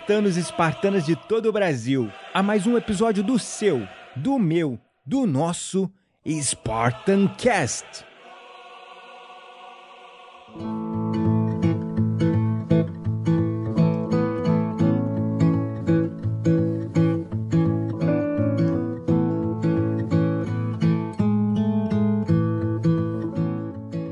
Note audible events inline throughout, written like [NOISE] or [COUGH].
Espartanos e espartanas de todo o Brasil, a mais um episódio do seu, do meu, do nosso Spartan Cast.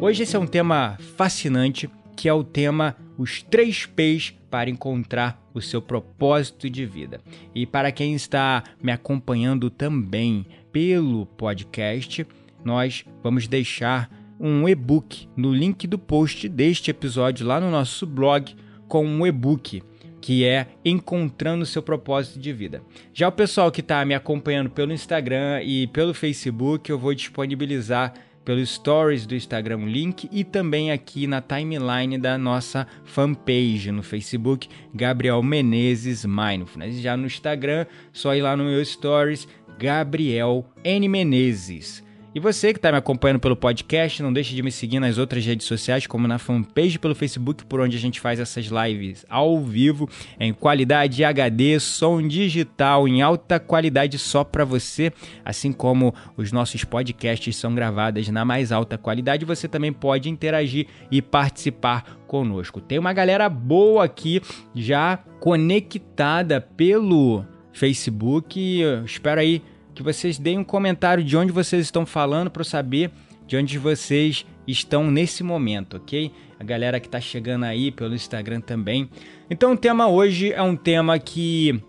Hoje esse é um tema fascinante, que é o tema os três P's para encontrar o seu propósito de vida. E para quem está me acompanhando também pelo podcast, nós vamos deixar um e-book no link do post deste episódio lá no nosso blog com um e-book que é Encontrando Seu Propósito de Vida. Já o pessoal que está me acompanhando pelo Instagram e pelo Facebook, eu vou disponibilizar pelo Stories do Instagram link e também aqui na timeline da nossa fanpage no Facebook, Gabriel Menezes Mindfulness. Já no Instagram, só ir lá no meu Stories, Gabriel N Menezes. E você que está me acompanhando pelo podcast, não deixe de me seguir nas outras redes sociais, como na fanpage pelo Facebook, por onde a gente faz essas lives ao vivo, em qualidade HD, som digital, em alta qualidade só para você, assim como os nossos podcasts são gravados na mais alta qualidade, você também pode interagir e participar conosco. Tem uma galera boa aqui já conectada pelo Facebook, espero aí que vocês deem um comentário de onde vocês estão falando para eu saber de onde vocês estão nesse momento, ok? A galera que está chegando aí pelo Instagram também. Então o tema hoje é um tema que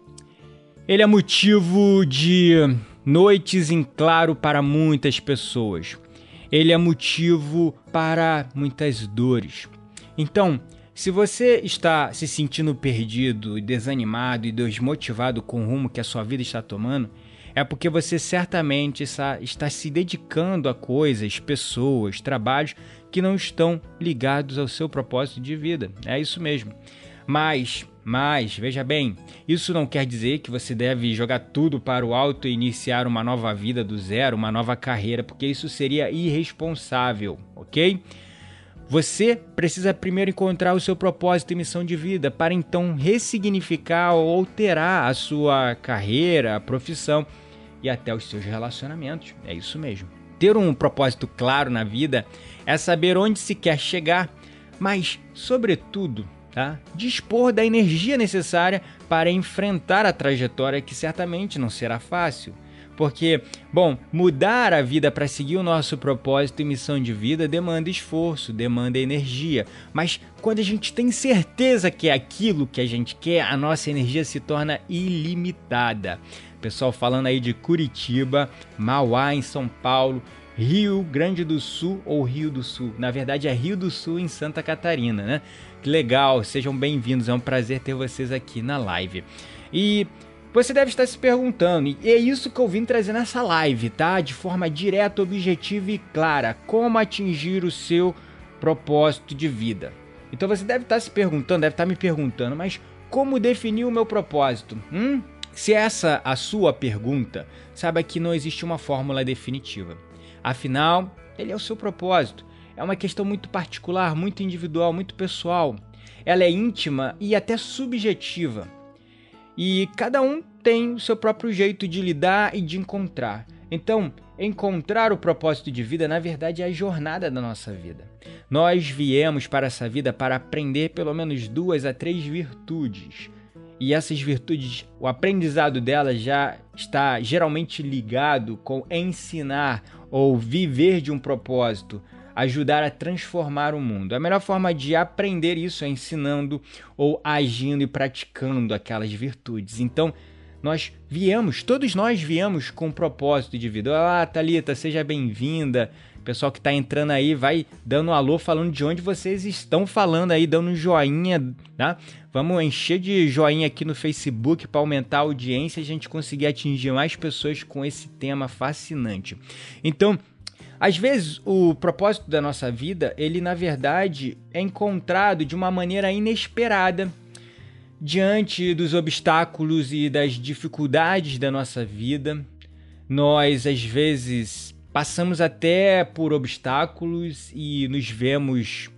ele é motivo de noites em claro para muitas pessoas. Ele é motivo para muitas dores. Então, se você está se sentindo perdido, desanimado e desmotivado com o rumo que a sua vida está tomando, é porque você certamente está, se dedicando a coisas, pessoas, trabalhos que não estão ligados ao seu propósito de vida. É isso mesmo. Mas, mas, veja bem, isso não quer dizer que você deve jogar tudo para o alto e iniciar uma nova vida do zero, uma nova carreira, porque isso seria irresponsável, ok? Você precisa primeiro encontrar o seu propósito e missão de vida para então ressignificar ou alterar a sua carreira, a profissão e até os seus relacionamentos. É isso mesmo. Ter um propósito claro na vida é saber onde se quer chegar, mas, sobretudo, tá? dispor da energia necessária para enfrentar a trajetória que certamente não será fácil. Porque, bom, mudar a vida para seguir o nosso propósito e missão de vida demanda esforço, demanda energia. Mas quando a gente tem certeza que é aquilo que a gente quer, a nossa energia se torna ilimitada. Pessoal falando aí de Curitiba, Mauá em São Paulo, Rio Grande do Sul ou Rio do Sul. Na verdade é Rio do Sul em Santa Catarina, né? Que legal, sejam bem-vindos, é um prazer ter vocês aqui na live. E você deve estar se perguntando, e é isso que eu vim trazer nessa live, tá? De forma direta, objetiva e clara, como atingir o seu propósito de vida. Então você deve estar se perguntando, deve estar me perguntando, mas como definir o meu propósito? Hum? Se essa a sua pergunta, saiba que não existe uma fórmula definitiva. Afinal, ele é o seu propósito. É uma questão muito particular, muito individual, muito pessoal. Ela é íntima e até subjetiva. E cada um tem o seu próprio jeito de lidar e de encontrar. Então, encontrar o propósito de vida, na verdade, é a jornada da nossa vida. Nós viemos para essa vida para aprender pelo menos duas a três virtudes e essas virtudes, o aprendizado delas já está geralmente ligado com ensinar ou viver de um propósito, ajudar a transformar o mundo. A melhor forma de aprender isso é ensinando ou agindo e praticando aquelas virtudes. Então, nós viemos, todos nós viemos com um propósito de vida. Olá, Thalita, seja bem-vinda. Pessoal que está entrando aí, vai dando um alô, falando de onde vocês estão falando aí, dando um joinha, tá? Vamos encher de joinha aqui no Facebook para aumentar a audiência e a gente conseguir atingir mais pessoas com esse tema fascinante. Então, às vezes, o propósito da nossa vida, ele na verdade é encontrado de uma maneira inesperada diante dos obstáculos e das dificuldades da nossa vida. Nós às vezes passamos até por obstáculos e nos vemos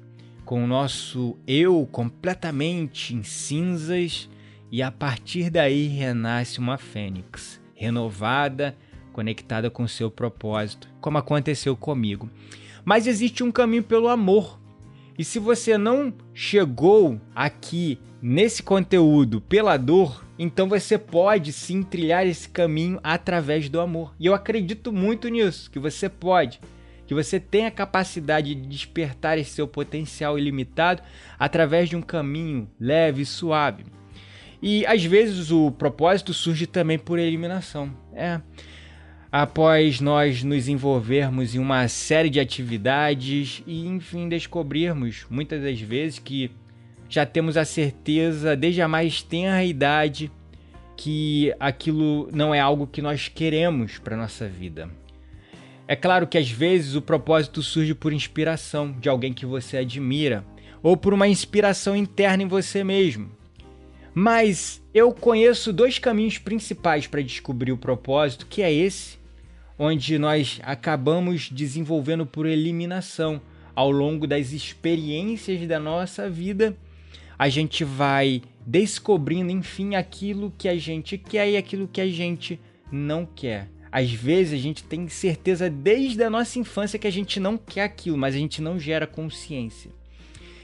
com o nosso eu completamente em cinzas e a partir daí renasce uma fênix renovada conectada com seu propósito, como aconteceu comigo. Mas existe um caminho pelo amor. E se você não chegou aqui nesse conteúdo pela dor, então você pode sim trilhar esse caminho através do amor. E eu acredito muito nisso, que você pode. Que você tem a capacidade de despertar esse seu potencial ilimitado através de um caminho leve e suave. E às vezes o propósito surge também por eliminação. É após nós nos envolvermos em uma série de atividades e, enfim, descobrirmos muitas das vezes que já temos a certeza, desde a mais tenra idade, que aquilo não é algo que nós queremos para nossa vida. É claro que às vezes o propósito surge por inspiração de alguém que você admira ou por uma inspiração interna em você mesmo. Mas eu conheço dois caminhos principais para descobrir o propósito, que é esse onde nós acabamos desenvolvendo por eliminação ao longo das experiências da nossa vida, a gente vai descobrindo, enfim, aquilo que a gente quer e aquilo que a gente não quer. Às vezes a gente tem certeza desde a nossa infância que a gente não quer aquilo, mas a gente não gera consciência.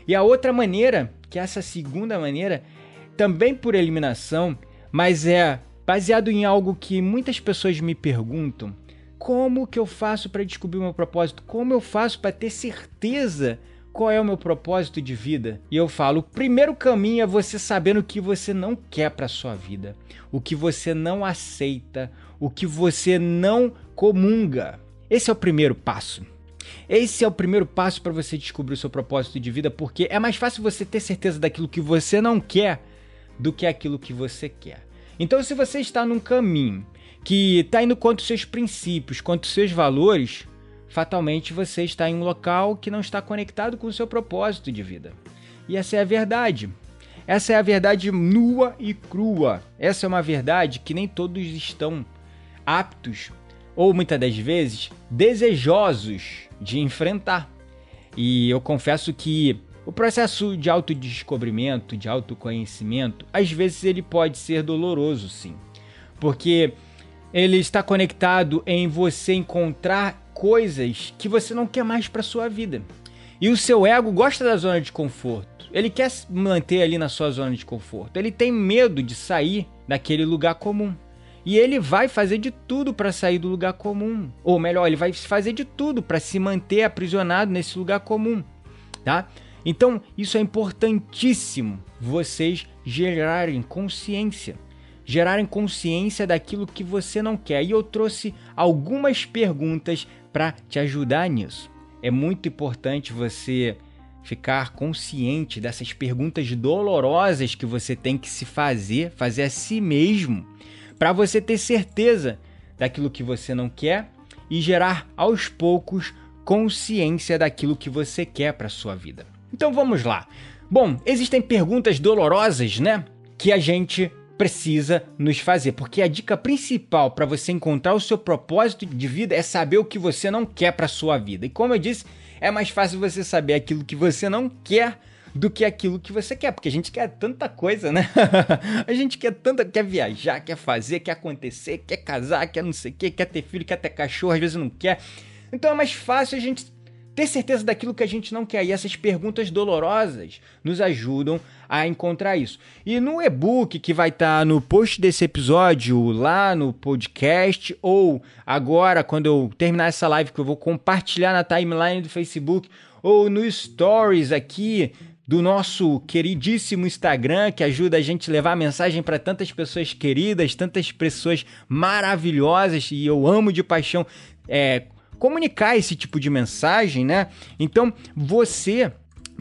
E a outra maneira, que é essa segunda maneira, também por eliminação, mas é baseado em algo que muitas pessoas me perguntam, como que eu faço para descobrir o meu propósito? Como eu faço para ter certeza qual é o meu propósito de vida? E eu falo, o primeiro caminho é você sabendo o que você não quer para sua vida, o que você não aceita, o que você não comunga. Esse é o primeiro passo. Esse é o primeiro passo para você descobrir o seu propósito de vida, porque é mais fácil você ter certeza daquilo que você não quer do que aquilo que você quer. Então, se você está num caminho que está indo contra os seus princípios, contra os seus valores, fatalmente você está em um local que não está conectado com o seu propósito de vida. E essa é a verdade. Essa é a verdade nua e crua. Essa é uma verdade que nem todos estão aptos ou muitas das vezes desejosos de enfrentar. E eu confesso que o processo de autodescobrimento, de autoconhecimento, às vezes ele pode ser doloroso, sim. Porque ele está conectado em você encontrar coisas que você não quer mais para sua vida. E o seu ego gosta da zona de conforto. Ele quer se manter ali na sua zona de conforto. Ele tem medo de sair daquele lugar comum. E ele vai fazer de tudo para sair do lugar comum. Ou melhor, ele vai fazer de tudo para se manter aprisionado nesse lugar comum, tá? Então, isso é importantíssimo vocês gerarem consciência gerarem consciência daquilo que você não quer. E eu trouxe algumas perguntas para te ajudar nisso. É muito importante você ficar consciente dessas perguntas dolorosas que você tem que se fazer, fazer a si mesmo, para você ter certeza daquilo que você não quer e gerar aos poucos consciência daquilo que você quer para sua vida. Então vamos lá. Bom, existem perguntas dolorosas, né? Que a gente precisa nos fazer, porque a dica principal para você encontrar o seu propósito de vida é saber o que você não quer para sua vida. E como eu disse, é mais fácil você saber aquilo que você não quer do que aquilo que você quer, porque a gente quer tanta coisa, né? [LAUGHS] a gente quer tanta, quer viajar, quer fazer, quer acontecer, quer casar, quer não sei o que, quer ter filho, quer ter cachorro, às vezes não quer. Então é mais fácil a gente ter certeza daquilo que a gente não quer. E essas perguntas dolorosas nos ajudam a encontrar isso. E no e-book que vai estar tá no post desse episódio, lá no podcast, ou agora, quando eu terminar essa live, que eu vou compartilhar na timeline do Facebook, ou no Stories aqui do nosso queridíssimo Instagram, que ajuda a gente a levar a mensagem para tantas pessoas queridas, tantas pessoas maravilhosas, e eu amo de paixão é, comunicar esse tipo de mensagem, né? Então você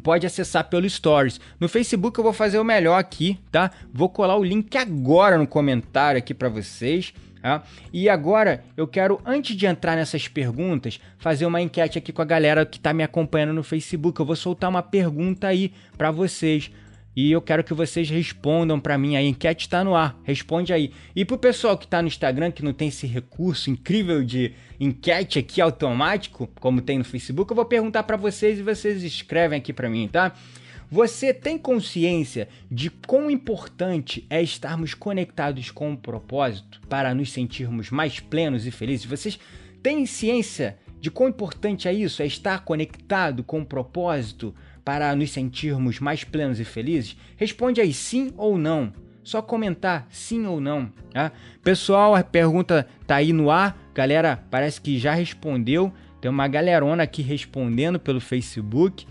pode acessar pelo Stories. No Facebook eu vou fazer o melhor aqui, tá? Vou colar o link agora no comentário aqui para vocês. Tá? E agora eu quero, antes de entrar nessas perguntas, fazer uma enquete aqui com a galera que está me acompanhando no Facebook. Eu vou soltar uma pergunta aí para vocês. E eu quero que vocês respondam para mim. A enquete está no ar. Responde aí. E pro pessoal que está no Instagram, que não tem esse recurso incrível de enquete aqui automático, como tem no Facebook, eu vou perguntar para vocês e vocês escrevem aqui para mim, tá? Você tem consciência de quão importante é estarmos conectados com o propósito para nos sentirmos mais plenos e felizes? Vocês têm ciência de quão importante é isso? É estar conectado com o propósito para nos sentirmos mais plenos e felizes? Responde aí sim ou não. Só comentar sim ou não. Tá? Pessoal, a pergunta tá aí no ar. Galera, parece que já respondeu. Tem uma galerona aqui respondendo pelo Facebook.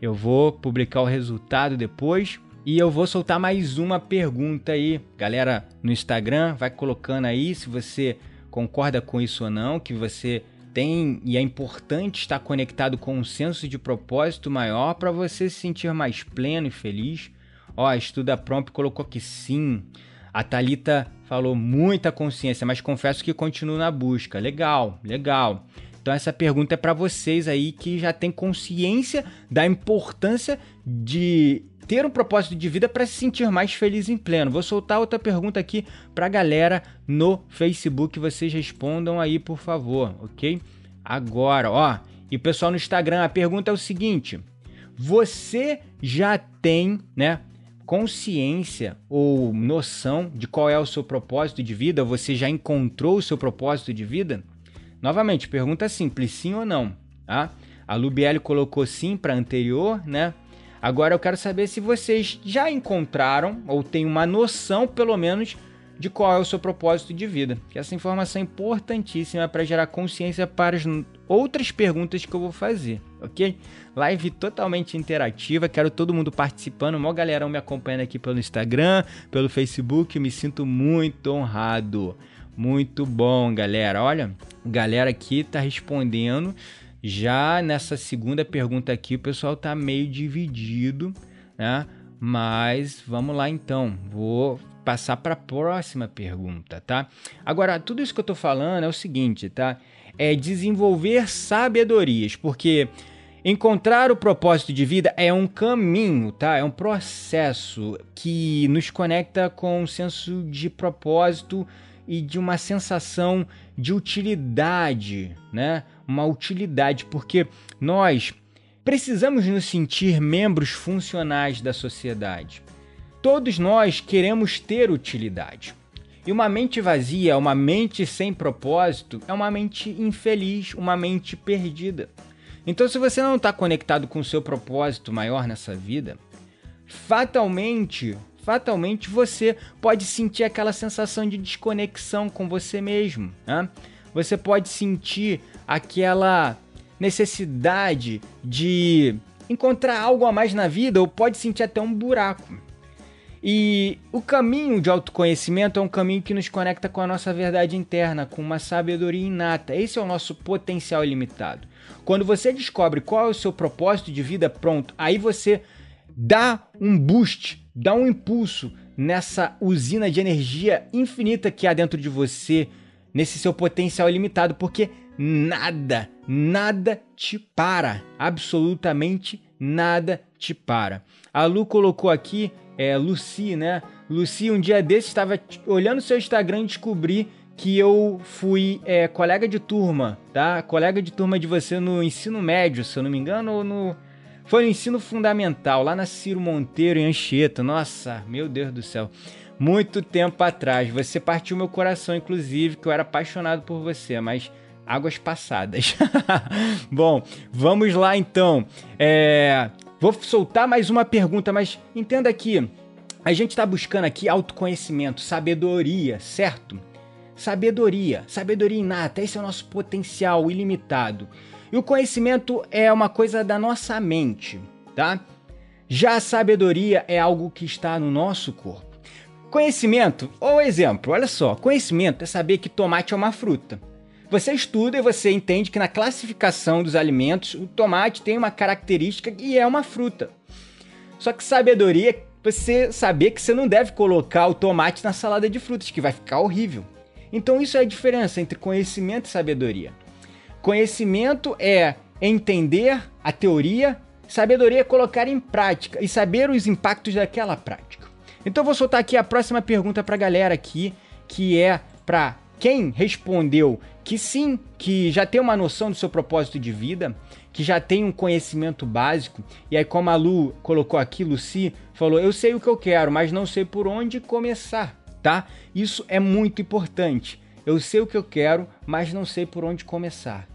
Eu vou publicar o resultado depois. E eu vou soltar mais uma pergunta aí. Galera, no Instagram, vai colocando aí se você concorda com isso ou não, que você tem e é importante estar conectado com um senso de propósito maior para você se sentir mais pleno e feliz. Ó, Estuda Prompt colocou que sim. A Talita falou muita consciência, mas confesso que continuo na busca. Legal, legal. Então essa pergunta é para vocês aí que já tem consciência da importância de ter um propósito de vida para se sentir mais feliz em pleno. Vou soltar outra pergunta aqui para a galera no Facebook, vocês respondam aí, por favor, ok? Agora, ó, e pessoal no Instagram, a pergunta é o seguinte: você já tem, né, consciência ou noção de qual é o seu propósito de vida? Você já encontrou o seu propósito de vida? Novamente, pergunta simples, sim ou não? Tá? A Lubielli colocou sim para anterior, né? Agora eu quero saber se vocês já encontraram ou têm uma noção, pelo menos, de qual é o seu propósito de vida. Que essa informação é importantíssima para gerar consciência para as outras perguntas que eu vou fazer, ok? Live totalmente interativa, quero todo mundo participando, mó galera me acompanhando aqui pelo Instagram, pelo Facebook, me sinto muito honrado. Muito bom, galera. Olha, galera aqui tá respondendo. Já nessa segunda pergunta aqui, o pessoal tá meio dividido, né? Mas vamos lá então. Vou passar para a próxima pergunta, tá? Agora, tudo isso que eu tô falando é o seguinte, tá? É desenvolver sabedorias, porque encontrar o propósito de vida é um caminho, tá? É um processo que nos conecta com um senso de propósito e de uma sensação de utilidade, né? Uma utilidade, porque nós precisamos nos sentir membros funcionais da sociedade. Todos nós queremos ter utilidade. E uma mente vazia, uma mente sem propósito, é uma mente infeliz, uma mente perdida. Então, se você não está conectado com o seu propósito maior nessa vida, fatalmente fatalmente você pode sentir aquela sensação de desconexão com você mesmo. Né? Você pode sentir aquela necessidade de encontrar algo a mais na vida ou pode sentir até um buraco. E o caminho de autoconhecimento é um caminho que nos conecta com a nossa verdade interna, com uma sabedoria inata. Esse é o nosso potencial ilimitado. Quando você descobre qual é o seu propósito de vida, pronto, aí você dá um boost dá um impulso nessa usina de energia infinita que há dentro de você, nesse seu potencial ilimitado, porque nada, nada te para, absolutamente nada te para. A Lu colocou aqui, é, Lucy, né? Lucy, um dia desse estava olhando seu Instagram e descobri que eu fui é, colega de turma, tá? Colega de turma de você no ensino médio, se eu não me engano, ou no foi no ensino fundamental, lá na Ciro Monteiro, em Anchieta. Nossa, meu Deus do céu. Muito tempo atrás. Você partiu meu coração, inclusive, que eu era apaixonado por você, mas águas passadas. [LAUGHS] Bom, vamos lá então. É... Vou soltar mais uma pergunta, mas entenda aqui. A gente está buscando aqui autoconhecimento, sabedoria, certo? Sabedoria, sabedoria inata, esse é o nosso potencial ilimitado. E o conhecimento é uma coisa da nossa mente, tá? Já a sabedoria é algo que está no nosso corpo. Conhecimento, ou exemplo, olha só, conhecimento é saber que tomate é uma fruta. Você estuda e você entende que na classificação dos alimentos, o tomate tem uma característica e é uma fruta. Só que sabedoria é você saber que você não deve colocar o tomate na salada de frutas, que vai ficar horrível. Então isso é a diferença entre conhecimento e sabedoria. Conhecimento é entender a teoria, sabedoria é colocar em prática e saber os impactos daquela prática. Então vou soltar aqui a próxima pergunta para a galera aqui, que é para quem respondeu que sim, que já tem uma noção do seu propósito de vida, que já tem um conhecimento básico, e aí como a Lu colocou aqui, Lucy falou, eu sei o que eu quero, mas não sei por onde começar, tá? Isso é muito importante. Eu sei o que eu quero, mas não sei por onde começar.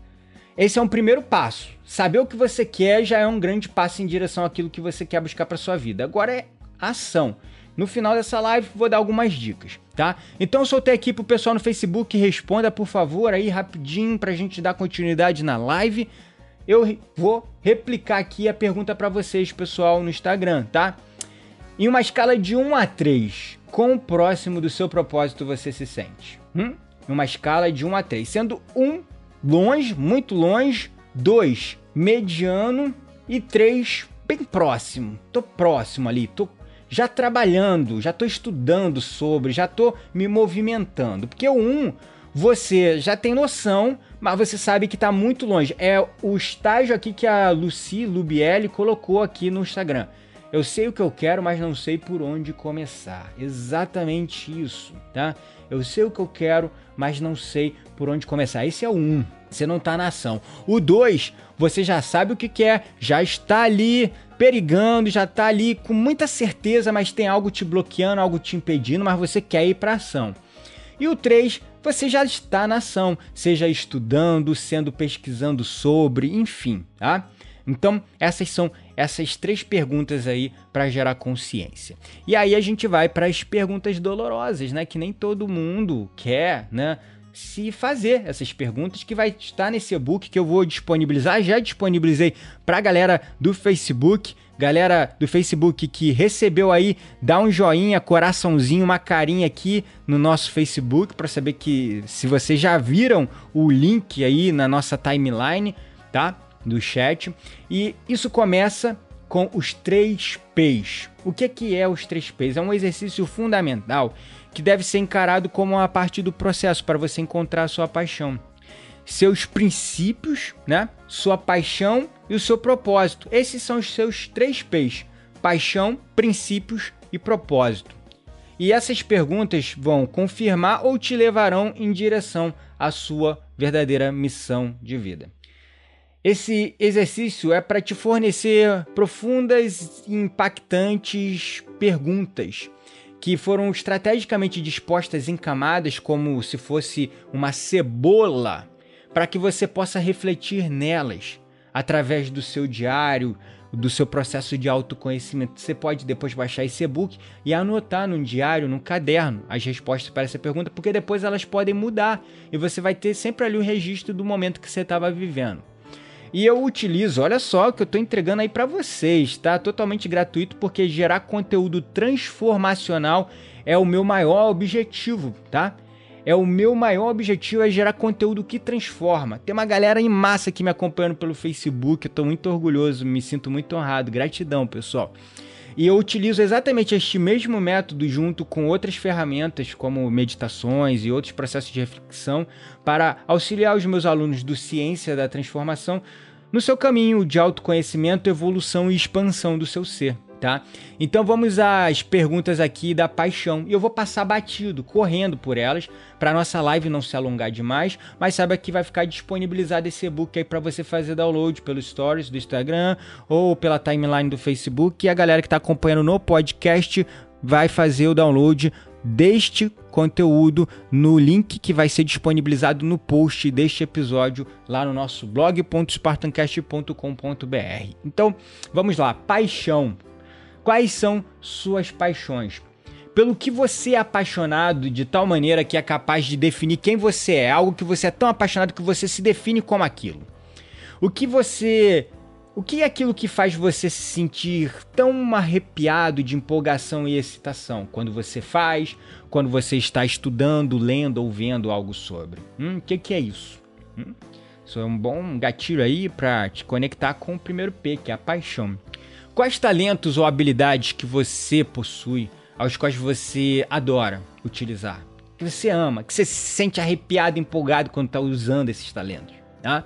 Esse é um primeiro passo. Saber o que você quer já é um grande passo em direção àquilo que você quer buscar para sua vida. Agora é ação. No final dessa live vou dar algumas dicas, tá? Então eu soltei aqui pro pessoal no Facebook, responda por favor aí rapidinho pra gente dar continuidade na live. Eu vou replicar aqui a pergunta para vocês, pessoal, no Instagram, tá? Em uma escala de 1 a 3, quão próximo do seu propósito você se sente? Hum? Em uma escala de 1 a 3, sendo 1 longe, muito longe, 2 mediano e 3 bem próximo. Tô próximo ali, tô já trabalhando, já estou estudando sobre, já estou me movimentando. Porque o 1, você já tem noção, mas você sabe que está muito longe. É o estágio aqui que a Lucy Lubielli colocou aqui no Instagram. Eu sei o que eu quero, mas não sei por onde começar. Exatamente isso, tá? Eu sei o que eu quero, mas não sei por onde começar. Esse é o 1. Você não está na ação. O 2, você já sabe o que quer, já está ali perigando, já tá ali com muita certeza, mas tem algo te bloqueando, algo te impedindo, mas você quer ir para ação. E o 3, você já está na ação, seja estudando, sendo pesquisando sobre, enfim, tá? Então, essas são essas três perguntas aí para gerar consciência. E aí a gente vai para as perguntas dolorosas, né, que nem todo mundo quer, né? Se fazer essas perguntas que vai estar nesse e-book que eu vou disponibilizar. Já disponibilizei para a galera do Facebook. Galera do Facebook que recebeu aí, dá um joinha, coraçãozinho, uma carinha aqui no nosso Facebook para saber que se vocês já viram o link aí na nossa timeline, tá? Do chat. E isso começa com os três P's. O que, que é os três P's? É um exercício fundamental que deve ser encarado como uma parte do processo para você encontrar a sua paixão. Seus princípios, né? Sua paixão e o seu propósito. Esses são os seus três P's: paixão, princípios e propósito. E essas perguntas vão confirmar ou te levarão em direção à sua verdadeira missão de vida. Esse exercício é para te fornecer profundas e impactantes perguntas que foram estrategicamente dispostas em camadas como se fosse uma cebola, para que você possa refletir nelas através do seu diário, do seu processo de autoconhecimento. Você pode depois baixar esse e-book e anotar num diário, num caderno, as respostas para essa pergunta, porque depois elas podem mudar e você vai ter sempre ali o registro do momento que você estava vivendo. E eu utilizo, olha só o que eu estou entregando aí para vocês, tá? Totalmente gratuito, porque gerar conteúdo transformacional é o meu maior objetivo, tá? É o meu maior objetivo é gerar conteúdo que transforma. Tem uma galera em massa aqui me acompanhando pelo Facebook, eu tô muito orgulhoso, me sinto muito honrado. Gratidão, pessoal. E eu utilizo exatamente este mesmo método junto com outras ferramentas, como meditações e outros processos de reflexão, para auxiliar os meus alunos do Ciência da Transformação no seu caminho de autoconhecimento, evolução e expansão do seu ser tá? Então vamos às perguntas aqui da paixão. E eu vou passar batido, correndo por elas, para nossa live não se alongar demais, mas saiba que vai ficar disponibilizado esse e-book aí para você fazer download pelo stories do Instagram ou pela timeline do Facebook. E a galera que está acompanhando no podcast vai fazer o download deste conteúdo no link que vai ser disponibilizado no post deste episódio lá no nosso blog.spartancast.com.br. Então, vamos lá, paixão. Quais são suas paixões? Pelo que você é apaixonado de tal maneira que é capaz de definir quem você é, algo que você é tão apaixonado que você se define como aquilo. O que você O que é aquilo que faz você se sentir tão arrepiado de empolgação e excitação quando você faz, quando você está estudando, lendo ou vendo algo sobre? Hum, o que, que é isso? Hum? Isso é um bom gatilho aí para te conectar com o primeiro P, que é a paixão. Quais talentos ou habilidades que você possui, aos quais você adora utilizar? Que você ama, que você se sente arrepiado, empolgado quando está usando esses talentos, tá?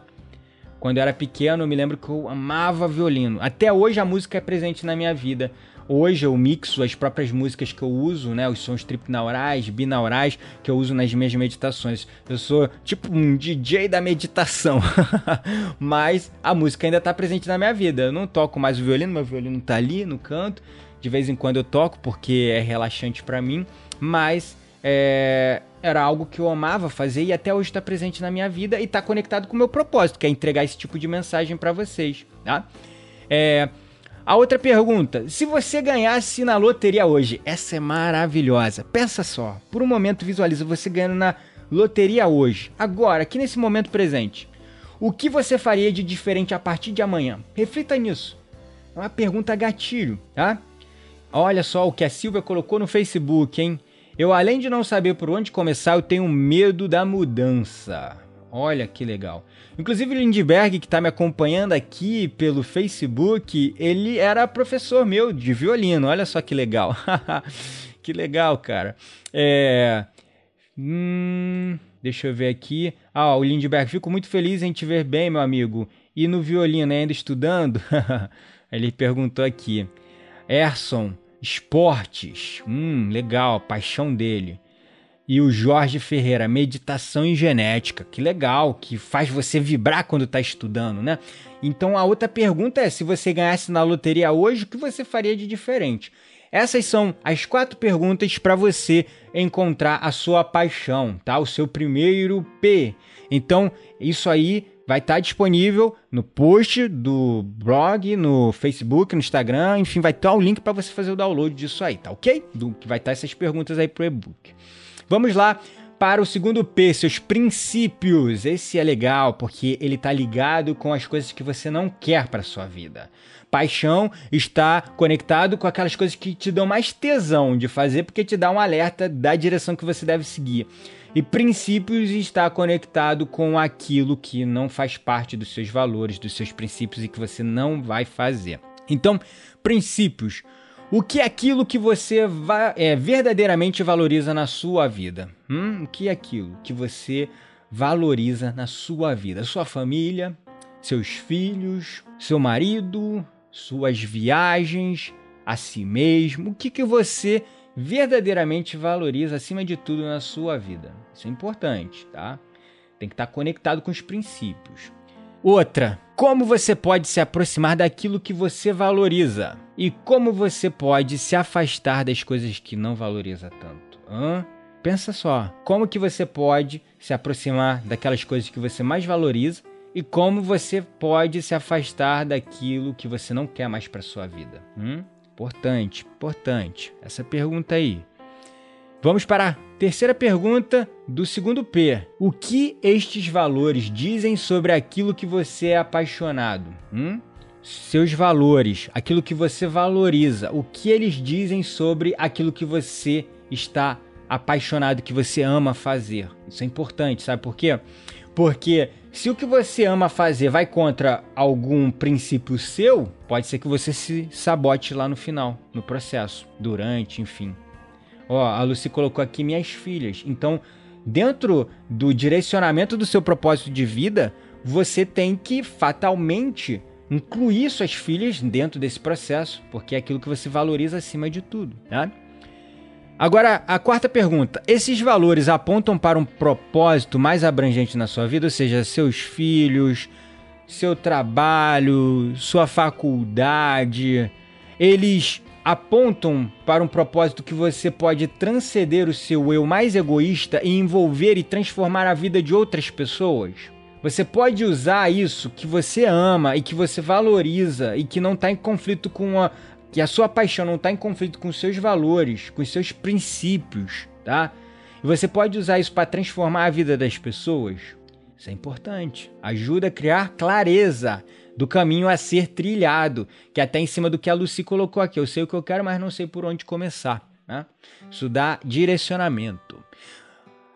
Quando eu era pequeno, eu me lembro que eu amava violino. Até hoje a música é presente na minha vida. Hoje eu mixo as próprias músicas que eu uso, né? Os sons tripnaurais, binaurais que eu uso nas minhas meditações. Eu sou tipo um DJ da meditação. [LAUGHS] Mas a música ainda está presente na minha vida. Eu não toco mais o violino, meu violino está ali no canto. De vez em quando eu toco porque é relaxante para mim, mas é, era algo que eu amava fazer e até hoje está presente na minha vida e está conectado com o meu propósito, que é entregar esse tipo de mensagem para vocês, tá? É, a outra pergunta: se você ganhasse na loteria hoje, essa é maravilhosa. Pensa só, por um momento visualiza você ganhando na loteria hoje, agora, aqui nesse momento presente. O que você faria de diferente a partir de amanhã? Reflita nisso. É uma pergunta gatilho, tá? Olha só o que a Silvia colocou no Facebook, hein? Eu, além de não saber por onde começar, eu tenho medo da mudança. Olha que legal. Inclusive o Lindbergh, que está me acompanhando aqui pelo Facebook, ele era professor meu de violino. Olha só que legal. [LAUGHS] que legal, cara. É... Hum, deixa eu ver aqui. Ah, o Lindbergh, fico muito feliz em te ver bem, meu amigo. E no violino, ainda estudando? [LAUGHS] ele perguntou aqui. Erson, esportes. Hum, legal, paixão dele e o Jorge Ferreira, meditação e genética. Que legal, que faz você vibrar quando está estudando, né? Então a outra pergunta é: se você ganhasse na loteria hoje, o que você faria de diferente? Essas são as quatro perguntas para você encontrar a sua paixão, tá? O seu primeiro P. Então, isso aí vai estar tá disponível no post do blog, no Facebook, no Instagram, enfim, vai estar o link para você fazer o download disso aí, tá ok? Do que vai estar tá essas perguntas aí pro e-book. Vamos lá para o segundo P, seus princípios. Esse é legal porque ele está ligado com as coisas que você não quer para sua vida. Paixão está conectado com aquelas coisas que te dão mais tesão de fazer porque te dá um alerta da direção que você deve seguir. E princípios está conectado com aquilo que não faz parte dos seus valores, dos seus princípios e que você não vai fazer. Então, princípios o que é aquilo que você é, verdadeiramente valoriza na sua vida? Hum? O que é aquilo que você valoriza na sua vida? Sua família, seus filhos, seu marido, suas viagens, a si mesmo. O que, que você verdadeiramente valoriza acima de tudo na sua vida? Isso é importante, tá? Tem que estar conectado com os princípios. Outra, como você pode se aproximar daquilo que você valoriza? E como você pode se afastar das coisas que não valoriza tanto? Hã? Pensa só, como que você pode se aproximar daquelas coisas que você mais valoriza e como você pode se afastar daquilo que você não quer mais para sua vida? Hum? Importante, importante. Essa pergunta aí. Vamos para a terceira pergunta do segundo P. O que estes valores dizem sobre aquilo que você é apaixonado? Hum? Seus valores, aquilo que você valoriza, o que eles dizem sobre aquilo que você está apaixonado, que você ama fazer. Isso é importante, sabe por quê? Porque se o que você ama fazer vai contra algum princípio seu, pode ser que você se sabote lá no final, no processo, durante, enfim. Ó, a Lucy colocou aqui minhas filhas. Então, dentro do direcionamento do seu propósito de vida, você tem que fatalmente incluir suas filhas dentro desse processo, porque é aquilo que você valoriza acima de tudo, tá? Agora, a quarta pergunta: esses valores apontam para um propósito mais abrangente na sua vida, ou seja, seus filhos, seu trabalho, sua faculdade, eles apontam para um propósito que você pode transcender o seu eu mais egoísta e envolver e transformar a vida de outras pessoas? Você pode usar isso que você ama e que você valoriza e que não está em conflito com a. que a sua paixão não está em conflito com os seus valores, com os seus princípios, tá? E você pode usar isso para transformar a vida das pessoas? Isso é importante. Ajuda a criar clareza do caminho a ser trilhado, que é até em cima do que a Lucy colocou aqui. Eu sei o que eu quero, mas não sei por onde começar. Né? Isso dá direcionamento.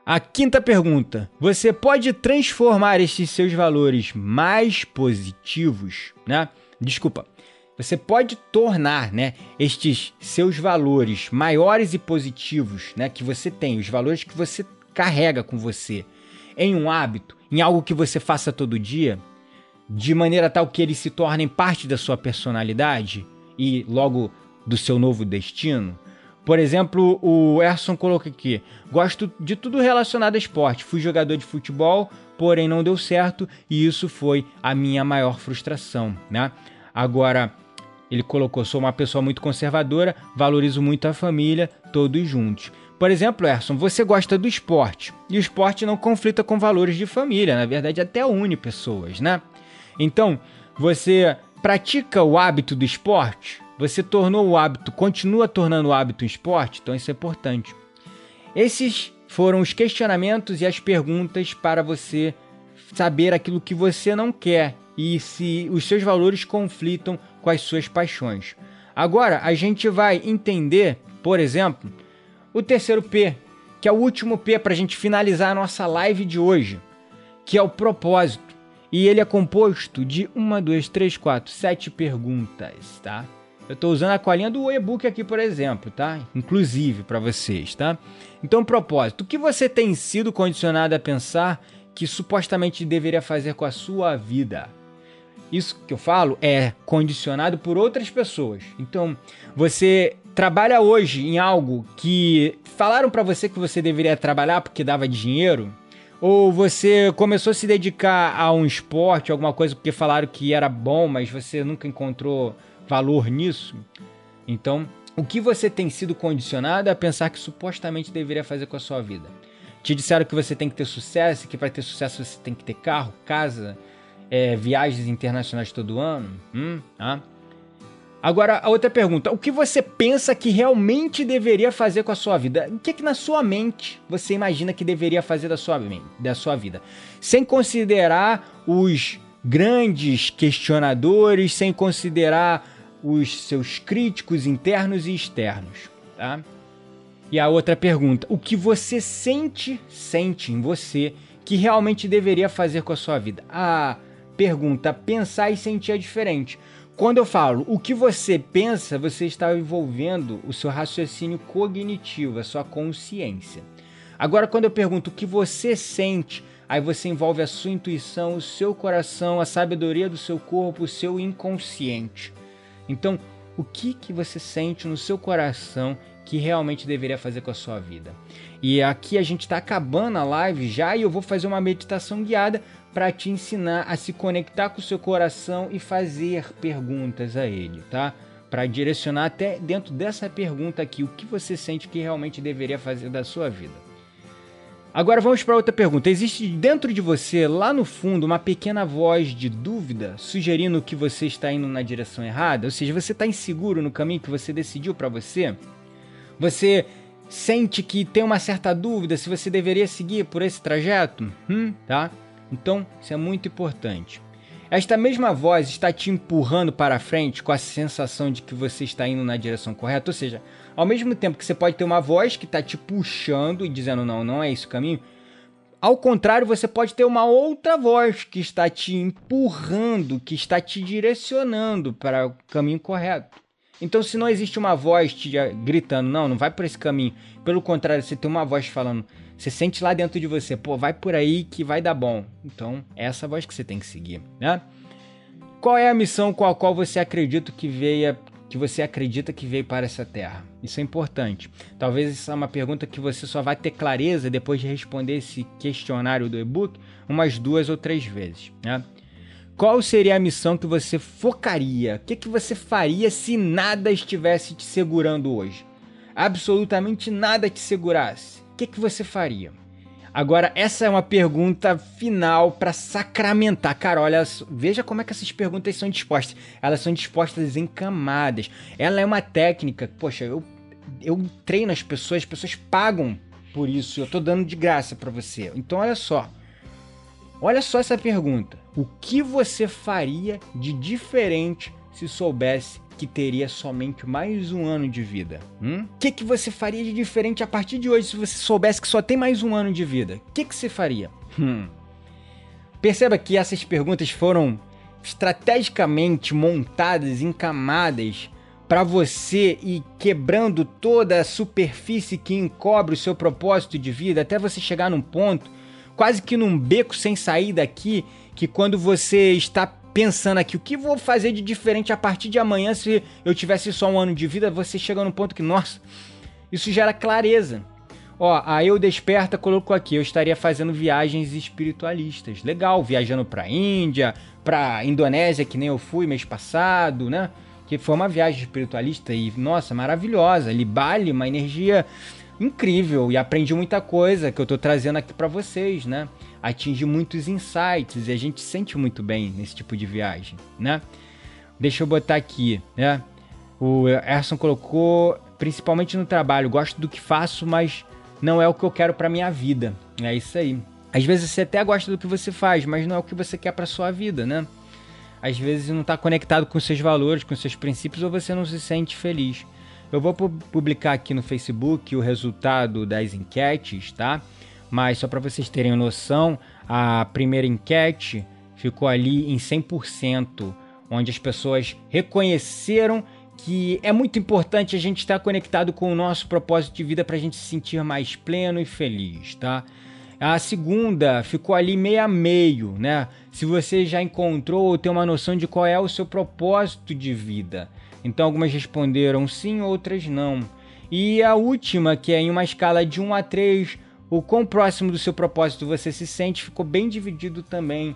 A quinta pergunta: você pode transformar estes seus valores mais positivos, né? Desculpa. Você pode tornar, né, estes seus valores maiores e positivos, né, que você tem, os valores que você carrega com você, em um hábito, em algo que você faça todo dia, de maneira tal que eles se tornem parte da sua personalidade e logo do seu novo destino. Por exemplo, o Erson coloca aqui: gosto de tudo relacionado a esporte. Fui jogador de futebol, porém não deu certo e isso foi a minha maior frustração, né? Agora, ele colocou: sou uma pessoa muito conservadora, valorizo muito a família, todos juntos. Por exemplo, Erson, você gosta do esporte e o esporte não conflita com valores de família, na verdade, até une pessoas, né? Então, você pratica o hábito do esporte, você tornou o hábito, continua tornando o hábito um esporte, então isso é importante. Esses foram os questionamentos e as perguntas para você saber aquilo que você não quer e se os seus valores conflitam com as suas paixões. Agora a gente vai entender, por exemplo, o terceiro P, que é o último P para a gente finalizar a nossa live de hoje, que é o propósito. E ele é composto de uma, duas, três, quatro, sete perguntas, tá? Eu estou usando a colinha do e-book aqui, por exemplo, tá? Inclusive para vocês, tá? Então, propósito. O que você tem sido condicionado a pensar que supostamente deveria fazer com a sua vida? Isso que eu falo é condicionado por outras pessoas. Então, você trabalha hoje em algo que falaram para você que você deveria trabalhar porque dava dinheiro, ou você começou a se dedicar a um esporte, alguma coisa porque falaram que era bom, mas você nunca encontrou valor nisso. Então, o que você tem sido condicionado a pensar que supostamente deveria fazer com a sua vida? Te disseram que você tem que ter sucesso, que para ter sucesso você tem que ter carro, casa, é, viagens internacionais todo ano? Hum, ah. Agora, a outra pergunta: o que você pensa que realmente deveria fazer com a sua vida? O que, é que na sua mente você imagina que deveria fazer da sua, da sua vida? Sem considerar os grandes questionadores, sem considerar os seus críticos internos e externos, tá? E a outra pergunta: o que você sente, sente em você que realmente deveria fazer com a sua vida? A pergunta pensar e sentir é diferente. Quando eu falo o que você pensa, você está envolvendo o seu raciocínio cognitivo, a sua consciência. Agora, quando eu pergunto o que você sente, aí você envolve a sua intuição, o seu coração, a sabedoria do seu corpo, o seu inconsciente. Então, o que, que você sente no seu coração que realmente deveria fazer com a sua vida? E aqui a gente está acabando a live já e eu vou fazer uma meditação guiada para te ensinar a se conectar com o seu coração e fazer perguntas a ele, tá? Para direcionar até dentro dessa pergunta aqui, o que você sente que realmente deveria fazer da sua vida. Agora vamos para outra pergunta. Existe dentro de você, lá no fundo, uma pequena voz de dúvida sugerindo que você está indo na direção errada? Ou seja, você está inseguro no caminho que você decidiu para você? Você sente que tem uma certa dúvida se você deveria seguir por esse trajeto? Hum, tá? Então, isso é muito importante. Esta mesma voz está te empurrando para frente com a sensação de que você está indo na direção correta, ou seja, ao mesmo tempo que você pode ter uma voz que está te puxando e dizendo não, não é esse o caminho, ao contrário, você pode ter uma outra voz que está te empurrando, que está te direcionando para o caminho correto. Então, se não existe uma voz te gritando, não, não vai por esse caminho, pelo contrário, você tem uma voz falando, você sente lá dentro de você, pô, vai por aí que vai dar bom. Então, é essa voz que você tem que seguir, né? Qual é a missão com a qual você acredita que veio, que você acredita que veio para essa terra? Isso é importante. Talvez essa é uma pergunta que você só vai ter clareza depois de responder esse questionário do e-book umas duas ou três vezes, né? Qual seria a missão que você focaria? O que, que você faria se nada estivesse te segurando hoje? Absolutamente nada te segurasse que, que você faria? Agora, essa é uma pergunta final para sacramentar. Cara, olha, veja como é que essas perguntas são dispostas. Elas são dispostas em camadas. Ela é uma técnica. Poxa, eu, eu treino as pessoas, as pessoas pagam por isso. Eu tô dando de graça para você. Então, olha só. Olha só essa pergunta. O que você faria de diferente se soubesse que teria somente mais um ano de vida? Hum? O que, que você faria de diferente a partir de hoje se você soubesse que só tem mais um ano de vida? O que, que você faria? Hum. Perceba que essas perguntas foram estrategicamente montadas em camadas para você ir quebrando toda a superfície que encobre o seu propósito de vida até você chegar num ponto, quase que num beco sem saída aqui, que quando você está pensando aqui, o que vou fazer de diferente a partir de amanhã se eu tivesse só um ano de vida, você chega num ponto que, nossa, isso gera clareza. Ó, a Eu Desperta colocou aqui, eu estaria fazendo viagens espiritualistas. Legal, viajando pra Índia, pra Indonésia, que nem eu fui mês passado, né? Que foi uma viagem espiritualista e, nossa, maravilhosa. Ali, Bali, uma energia incrível e aprendi muita coisa que eu tô trazendo aqui para vocês, né? Atingi muitos insights e a gente sente muito bem nesse tipo de viagem, né? Deixa eu botar aqui, né? O Erson colocou, principalmente no trabalho, gosto do que faço, mas não é o que eu quero para minha vida. É isso aí. Às vezes você até gosta do que você faz, mas não é o que você quer para sua vida, né? Às vezes não está conectado com seus valores, com seus princípios, ou você não se sente feliz. Eu vou publicar aqui no Facebook o resultado das enquetes, tá? Mas só para vocês terem noção, a primeira enquete ficou ali em 100%, onde as pessoas reconheceram que é muito importante a gente estar conectado com o nosso propósito de vida para a gente se sentir mais pleno e feliz, tá? A segunda ficou ali meio a meio, né? Se você já encontrou ou tem uma noção de qual é o seu propósito de vida. Então algumas responderam sim, outras não. E a última, que é em uma escala de 1 a 3, o quão próximo do seu propósito você se sente, ficou bem dividido também.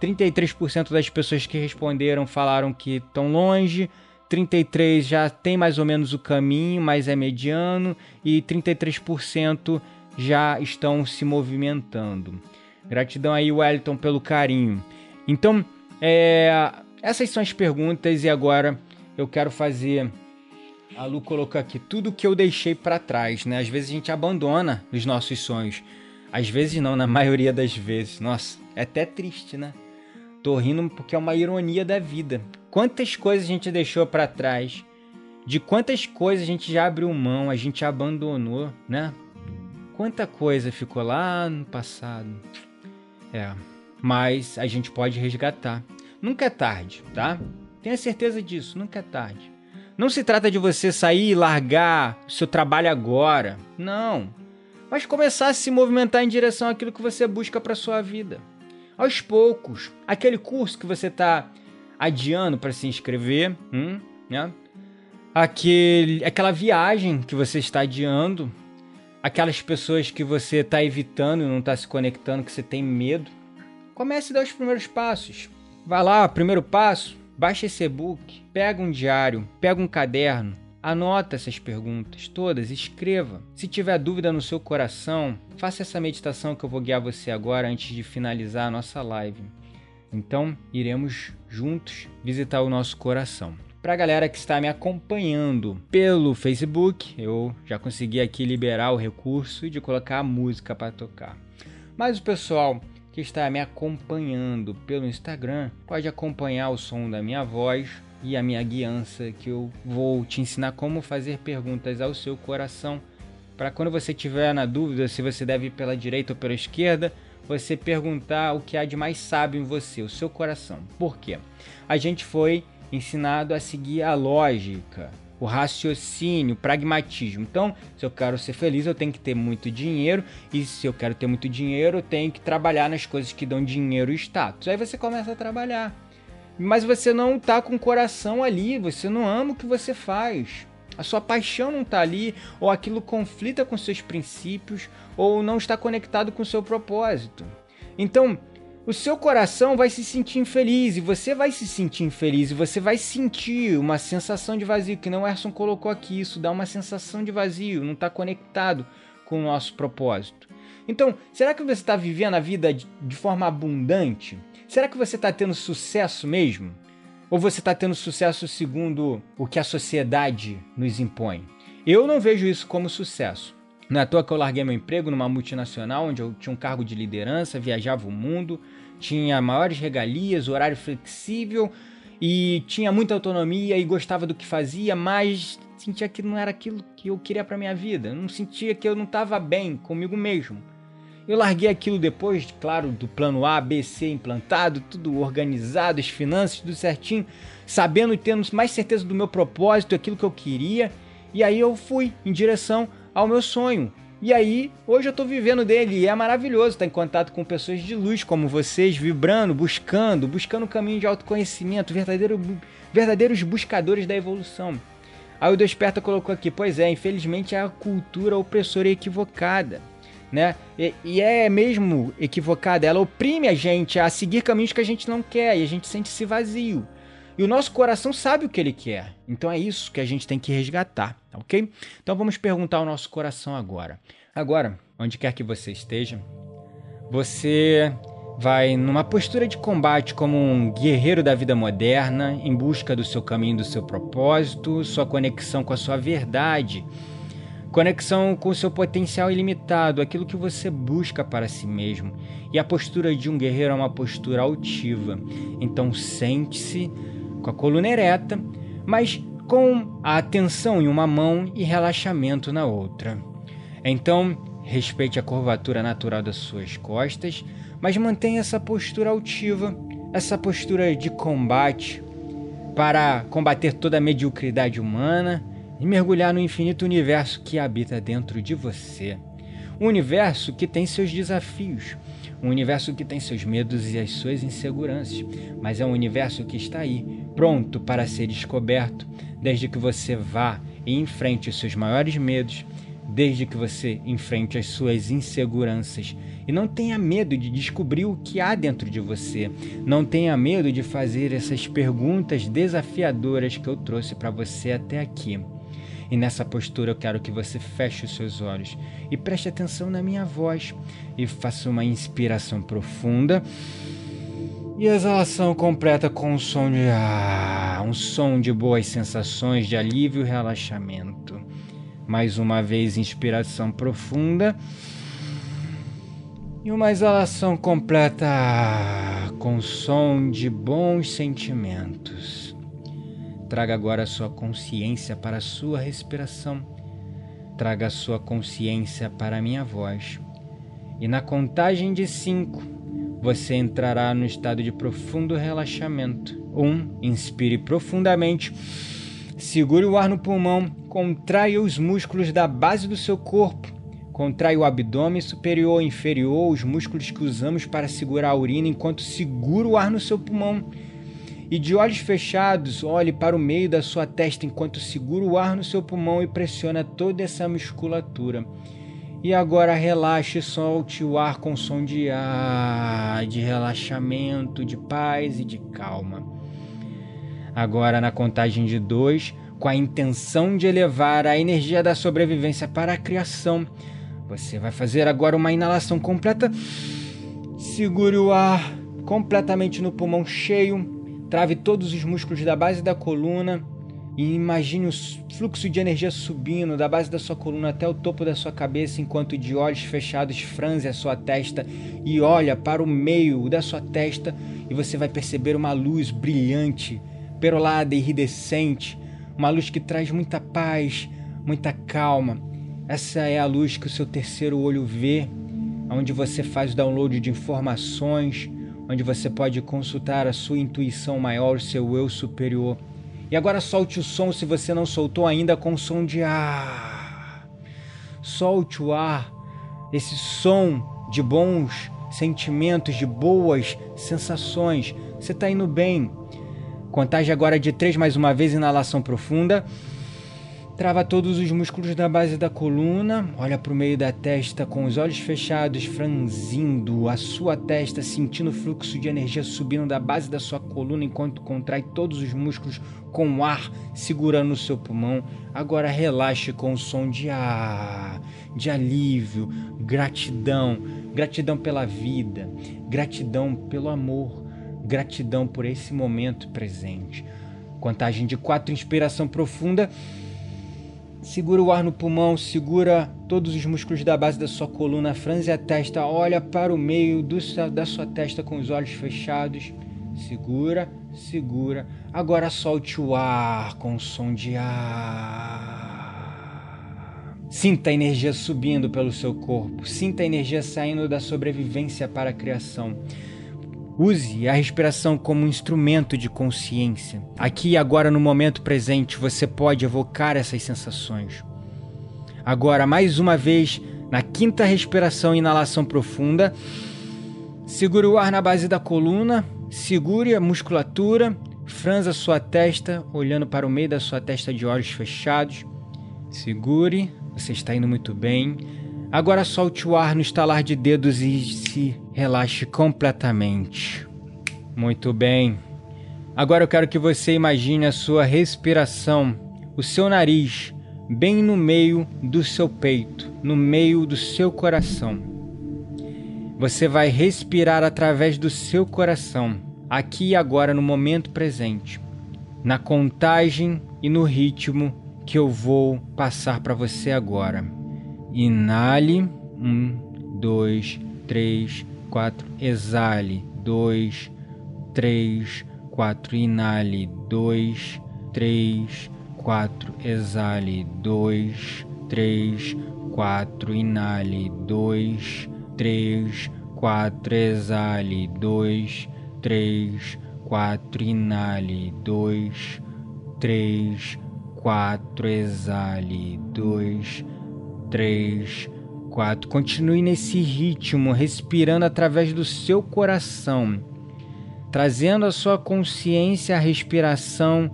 33% das pessoas que responderam falaram que estão longe, 33 já tem mais ou menos o caminho, mas é mediano, e 33% já estão se movimentando. Gratidão aí, Wellington, pelo carinho. Então, é, essas são as perguntas e agora eu quero fazer. A Lu colocou aqui tudo que eu deixei para trás, né? Às vezes a gente abandona os nossos sonhos. Às vezes não, na [LAUGHS] maioria das vezes. Nossa, é até triste, né? Tô rindo porque é uma ironia da vida. Quantas coisas a gente deixou para trás? De quantas coisas a gente já abriu mão, a gente abandonou, né? Quanta coisa ficou lá no passado. É, mas a gente pode resgatar. Nunca é tarde, tá? Tenha certeza disso, nunca é tarde. Não se trata de você sair e largar seu trabalho agora. Não. Mas começar a se movimentar em direção àquilo que você busca para sua vida. Aos poucos. Aquele curso que você está adiando para se inscrever, hum, né? Aquele, aquela viagem que você está adiando, aquelas pessoas que você está evitando e não está se conectando, que você tem medo. Comece a dar os primeiros passos. Vai lá, primeiro passo, baixa esse e-book, pega um diário, pega um caderno, anota essas perguntas todas, escreva. Se tiver dúvida no seu coração, faça essa meditação que eu vou guiar você agora antes de finalizar a nossa live. Então, iremos juntos visitar o nosso coração. Para a galera que está me acompanhando pelo Facebook, eu já consegui aqui liberar o recurso de colocar a música para tocar. Mas o pessoal que está me acompanhando pelo Instagram pode acompanhar o som da minha voz e a minha guiança, que eu vou te ensinar como fazer perguntas ao seu coração. Para quando você tiver na dúvida se você deve ir pela direita ou pela esquerda, você perguntar o que há de mais sábio em você, o seu coração. Por quê? A gente foi ensinado a seguir a lógica, o raciocínio, o pragmatismo. Então, se eu quero ser feliz, eu tenho que ter muito dinheiro, e se eu quero ter muito dinheiro, eu tenho que trabalhar nas coisas que dão dinheiro e status. Aí você começa a trabalhar. Mas você não está com o coração ali, você não ama o que você faz. A sua paixão não está ali, ou aquilo conflita com seus princípios, ou não está conectado com seu propósito. Então, o seu coração vai se sentir infeliz, e você vai se sentir infeliz, e você vai sentir uma sensação de vazio, que não o Erson colocou aqui, isso dá uma sensação de vazio, não está conectado com o nosso propósito. Então, será que você está vivendo a vida de forma abundante? Será que você está tendo sucesso mesmo? Ou você está tendo sucesso segundo o que a sociedade nos impõe? Eu não vejo isso como sucesso. Não é à toa que eu larguei meu emprego numa multinacional, onde eu tinha um cargo de liderança, viajava o mundo, tinha maiores regalias, horário flexível e tinha muita autonomia e gostava do que fazia, mas sentia que não era aquilo que eu queria para minha vida. Não sentia que eu não estava bem comigo mesmo. Eu larguei aquilo depois, claro, do plano A, B, C implantado, tudo organizado, as finanças, tudo certinho, sabendo e tendo mais certeza do meu propósito, aquilo que eu queria. E aí eu fui em direção ao meu sonho. E aí, hoje eu estou vivendo dele e é maravilhoso estar em contato com pessoas de luz como vocês, vibrando, buscando, buscando um caminho de autoconhecimento, verdadeiro, verdadeiros buscadores da evolução. Aí o Desperta colocou aqui, pois é, infelizmente é a cultura opressora e equivocada né? E, e, é mesmo equivocada. Ela oprime a gente a seguir caminhos que a gente não quer e a gente sente-se vazio. E o nosso coração sabe o que ele quer. Então é isso que a gente tem que resgatar, ok? Então vamos perguntar ao nosso coração agora. Agora, onde quer que você esteja, você vai numa postura de combate como um guerreiro da vida moderna, em busca do seu caminho, do seu propósito, sua conexão com a sua verdade Conexão com o seu potencial ilimitado, aquilo que você busca para si mesmo. E a postura de um guerreiro é uma postura altiva. Então sente-se com a coluna ereta, mas com a atenção em uma mão e relaxamento na outra. Então, respeite a curvatura natural das suas costas, mas mantenha essa postura altiva, essa postura de combate para combater toda a mediocridade humana e mergulhar no infinito universo que habita dentro de você. Um universo que tem seus desafios, um universo que tem seus medos e as suas inseguranças, mas é um universo que está aí, pronto para ser descoberto, desde que você vá e enfrente os seus maiores medos, desde que você enfrente as suas inseguranças. E não tenha medo de descobrir o que há dentro de você. Não tenha medo de fazer essas perguntas desafiadoras que eu trouxe para você até aqui. E nessa postura eu quero que você feche os seus olhos e preste atenção na minha voz e faça uma inspiração profunda e exalação completa com um som de ah, um som de boas sensações de alívio e relaxamento. Mais uma vez inspiração profunda e uma exalação completa ah, com som de bons sentimentos. Traga agora a sua consciência para a sua respiração. Traga a sua consciência para a minha voz. E na contagem de cinco, você entrará no estado de profundo relaxamento. Um, inspire profundamente. Segure o ar no pulmão, contraia os músculos da base do seu corpo. Contrai o abdômen superior e inferior, os músculos que usamos para segurar a urina enquanto segura o ar no seu pulmão e de olhos fechados, olhe para o meio da sua testa enquanto segura o ar no seu pulmão e pressiona toda essa musculatura. E agora relaxe e solte o ar com som de ar, de relaxamento, de paz e de calma. Agora, na contagem de dois, com a intenção de elevar a energia da sobrevivência para a criação, você vai fazer agora uma inalação completa. Segure o ar completamente no pulmão cheio Trave todos os músculos da base da coluna e imagine o fluxo de energia subindo da base da sua coluna até o topo da sua cabeça, enquanto de olhos fechados franze a sua testa e olha para o meio da sua testa e você vai perceber uma luz brilhante, perolada e iridescente, uma luz que traz muita paz, muita calma. Essa é a luz que o seu terceiro olho vê, onde você faz o download de informações, onde você pode consultar a sua intuição maior, seu eu superior. E agora solte o som se você não soltou ainda com o som de ar. Solte o ar, esse som de bons sentimentos, de boas sensações. Você está indo bem. Contagem agora de três mais uma vez, inalação profunda. Trava todos os músculos da base da coluna, olha para o meio da testa com os olhos fechados, franzindo a sua testa, sentindo o fluxo de energia subindo da base da sua coluna enquanto contrai todos os músculos com o ar segurando o seu pulmão. Agora relaxe com o som de ar, de alívio, gratidão, gratidão pela vida, gratidão pelo amor, gratidão por esse momento presente. Contagem de quatro, inspiração profunda. Segura o ar no pulmão, segura todos os músculos da base da sua coluna, franze a testa, olha para o meio do, da sua testa com os olhos fechados. Segura, segura. Agora solte o ar com o som de ar. Sinta a energia subindo pelo seu corpo, sinta a energia saindo da sobrevivência para a criação. Use a respiração como um instrumento de consciência. Aqui e agora, no momento presente, você pode evocar essas sensações. Agora, mais uma vez, na quinta respiração, inalação profunda. Segure o ar na base da coluna, segure a musculatura, franza sua testa, olhando para o meio da sua testa de olhos fechados. Segure, você está indo muito bem. Agora solte o ar no estalar de dedos e se relaxe completamente. Muito bem. Agora eu quero que você imagine a sua respiração, o seu nariz, bem no meio do seu peito, no meio do seu coração. Você vai respirar através do seu coração, aqui e agora, no momento presente, na contagem e no ritmo que eu vou passar para você agora. Inale. Um, dois, três, quatro. Exale. Dois, três, quatro. Inale. Dois, três, quatro. Exale. Dois, três, quatro. Inale. Dois, três, quatro. Exale. Dois, três, quatro. Inale. Dois, três, quatro. Exale. Dois, três, quatro. Continue nesse ritmo, respirando através do seu coração, trazendo a sua consciência à respiração,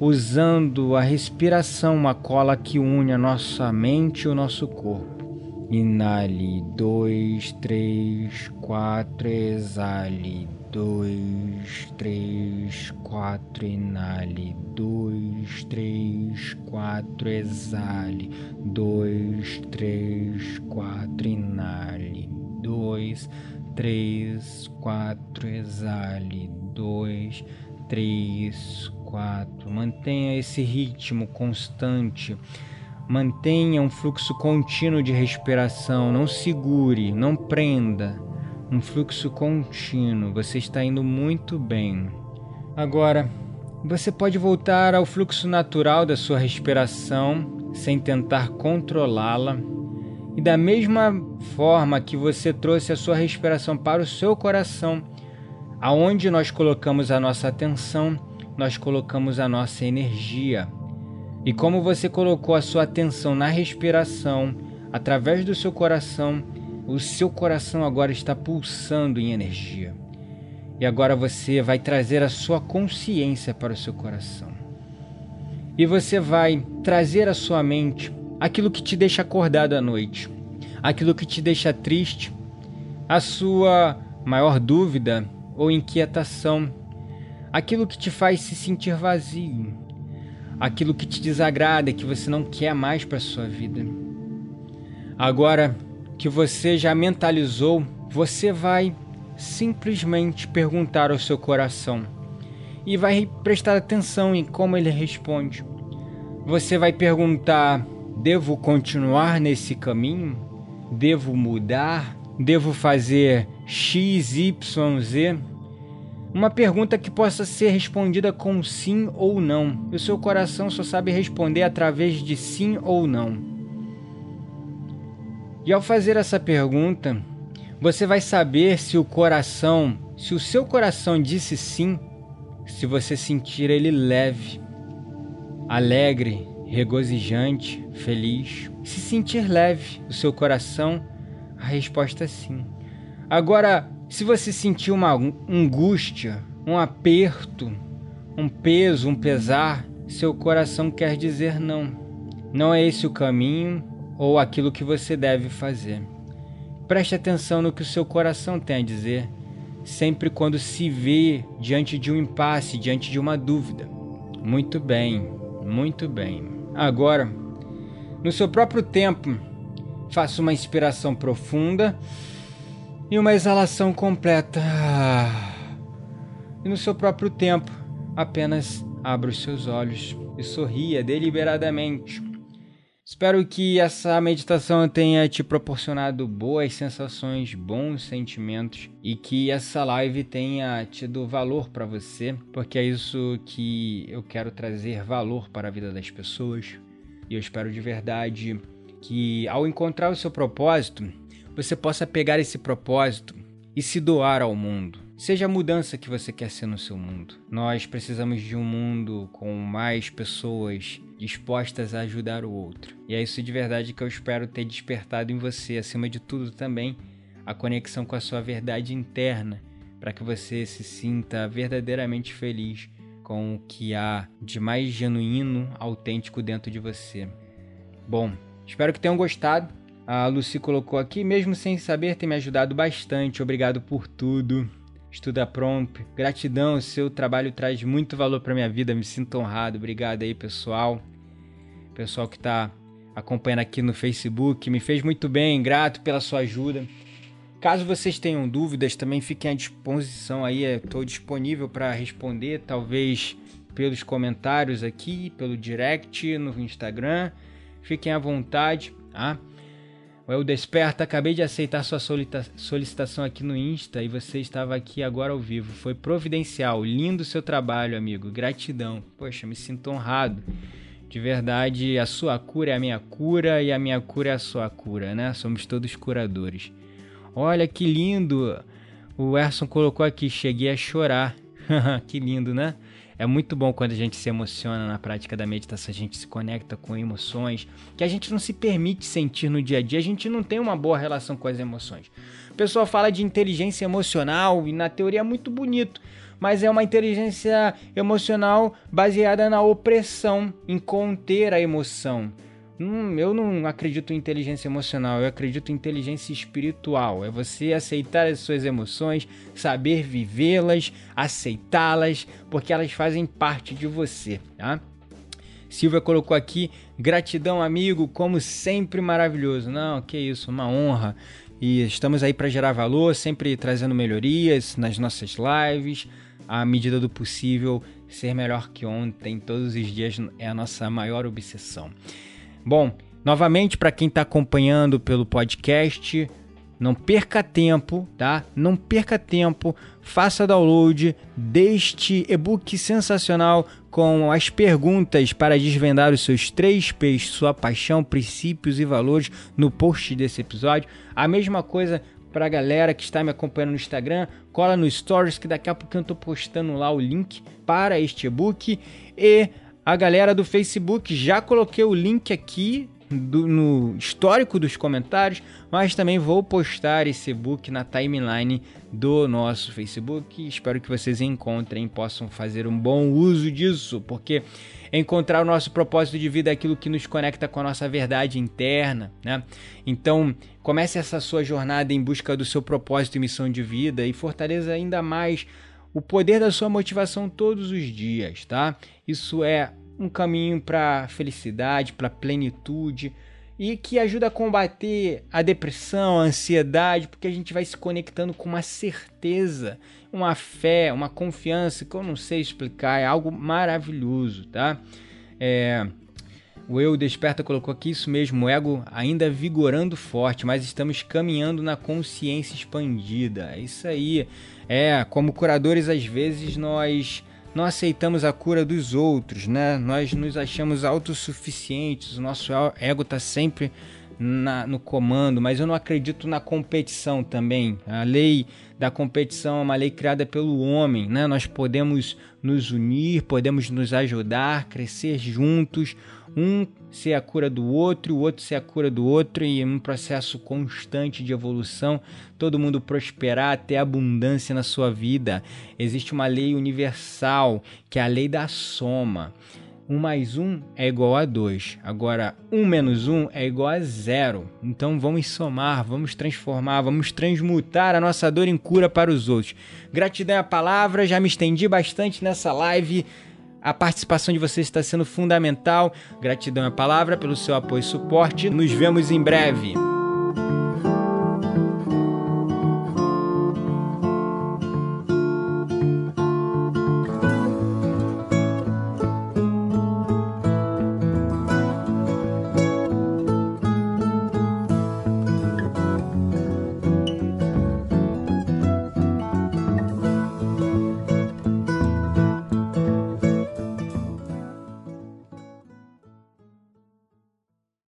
usando a respiração, uma cola que une a nossa mente e o nosso corpo. Inale, dois, três, quatro, exale, dois, três, quatro, inale, dois, três, quatro, exale, dois, três, quatro, inale, dois, três, quatro, exale, dois, três, quatro. Mantenha esse ritmo constante. Mantenha um fluxo contínuo de respiração. Não segure, não prenda um fluxo contínuo. Você está indo muito bem. Agora, você pode voltar ao fluxo natural da sua respiração sem tentar controlá-la. E da mesma forma que você trouxe a sua respiração para o seu coração, aonde nós colocamos a nossa atenção, nós colocamos a nossa energia. E como você colocou a sua atenção na respiração, através do seu coração, o seu coração agora está pulsando em energia. E agora você vai trazer a sua consciência para o seu coração. E você vai trazer à sua mente aquilo que te deixa acordado à noite, aquilo que te deixa triste, a sua maior dúvida ou inquietação, aquilo que te faz se sentir vazio, aquilo que te desagrada, que você não quer mais para a sua vida. Agora, que você já mentalizou, você vai simplesmente perguntar ao seu coração e vai prestar atenção em como ele responde. Você vai perguntar: devo continuar nesse caminho? Devo mudar? Devo fazer X, Y, Z? Uma pergunta que possa ser respondida com sim ou não. O seu coração só sabe responder através de sim ou não. E ao fazer essa pergunta, você vai saber se o coração, se o seu coração disse sim, se você sentir ele leve, alegre, regozijante, feliz. Se sentir leve o seu coração, a resposta é sim. Agora, se você sentir uma angústia, um aperto, um peso, um pesar, seu coração quer dizer não. Não é esse o caminho, ou aquilo que você deve fazer. Preste atenção no que o seu coração tem a dizer, sempre quando se vê diante de um impasse, diante de uma dúvida. Muito bem, muito bem. Agora, no seu próprio tempo, faça uma inspiração profunda e uma exalação completa. E no seu próprio tempo, apenas abra os seus olhos e sorria deliberadamente Espero que essa meditação tenha te proporcionado boas sensações, bons sentimentos e que essa live tenha tido valor para você, porque é isso que eu quero trazer valor para a vida das pessoas. E eu espero de verdade que ao encontrar o seu propósito, você possa pegar esse propósito e se doar ao mundo. Seja a mudança que você quer ser no seu mundo. Nós precisamos de um mundo com mais pessoas dispostas a ajudar o outro. E é isso de verdade que eu espero ter despertado em você, acima de tudo também, a conexão com a sua verdade interna, para que você se sinta verdadeiramente feliz com o que há de mais genuíno, autêntico dentro de você. Bom, espero que tenham gostado. A Lucy colocou aqui, mesmo sem saber, tem me ajudado bastante. Obrigado por tudo. Estuda Prompt. Gratidão, seu trabalho traz muito valor para minha vida. Me sinto honrado. Obrigado aí, pessoal pessoal que está acompanhando aqui no Facebook. Me fez muito bem, grato pela sua ajuda. Caso vocês tenham dúvidas, também fiquem à disposição aí. Estou disponível para responder, talvez pelos comentários aqui, pelo direct no Instagram. Fiquem à vontade, tá? O Eu Desperta, acabei de aceitar sua solicitação aqui no Insta e você estava aqui agora ao vivo. Foi providencial. Lindo seu trabalho, amigo. Gratidão. Poxa, me sinto honrado. De verdade, a sua cura é a minha cura e a minha cura é a sua cura, né? Somos todos curadores. Olha que lindo! O Erson colocou aqui, cheguei a chorar. [LAUGHS] que lindo, né? É muito bom quando a gente se emociona na prática da meditação, a gente se conecta com emoções que a gente não se permite sentir no dia a dia, a gente não tem uma boa relação com as emoções. O pessoal fala de inteligência emocional e na teoria é muito bonito, mas é uma inteligência emocional baseada na opressão, em conter a emoção. Eu não acredito em inteligência emocional, eu acredito em inteligência espiritual. É você aceitar as suas emoções, saber vivê-las, aceitá-las, porque elas fazem parte de você, tá? Silvia colocou aqui, gratidão amigo, como sempre maravilhoso. Não, que isso, uma honra. E estamos aí para gerar valor, sempre trazendo melhorias nas nossas lives, à medida do possível, ser melhor que ontem, todos os dias é a nossa maior obsessão. Bom, novamente, para quem está acompanhando pelo podcast, não perca tempo, tá? Não perca tempo, faça download deste e-book sensacional com as perguntas para desvendar os seus três P's, sua paixão, princípios e valores no post desse episódio. A mesma coisa para a galera que está me acompanhando no Instagram, cola no Stories que daqui a pouco eu estou postando lá o link para este e-book. E a galera do Facebook, já coloquei o link aqui do, no histórico dos comentários, mas também vou postar esse e-book na timeline do nosso Facebook. Espero que vocês encontrem, possam fazer um bom uso disso, porque encontrar o nosso propósito de vida é aquilo que nos conecta com a nossa verdade interna, né? Então, comece essa sua jornada em busca do seu propósito e missão de vida e fortaleça ainda mais o poder da sua motivação todos os dias, tá? Isso é um caminho para felicidade, para plenitude e que ajuda a combater a depressão, a ansiedade, porque a gente vai se conectando com uma certeza, uma fé, uma confiança que eu não sei explicar, é algo maravilhoso, tá? É, o Eu Desperta colocou aqui isso mesmo, ego ainda vigorando forte, mas estamos caminhando na consciência expandida. É isso aí. É, como curadores, às vezes nós não aceitamos a cura dos outros, né? Nós nos achamos autossuficientes, o nosso ego está sempre na, no comando, mas eu não acredito na competição também. A lei da competição é uma lei criada pelo homem, né? Nós podemos nos unir, podemos nos ajudar, crescer juntos, um ser a cura do outro, o outro ser a cura do outro e um processo constante de evolução, todo mundo prosperar, ter abundância na sua vida. Existe uma lei universal, que é a lei da soma. 1 mais 1 é igual a 2. Agora, 1 menos 1 é igual a 0. Então vamos somar, vamos transformar, vamos transmutar a nossa dor em cura para os outros. Gratidão à palavra, já me estendi bastante nessa live. A participação de vocês está sendo fundamental. Gratidão à palavra pelo seu apoio e suporte. Nos vemos em breve.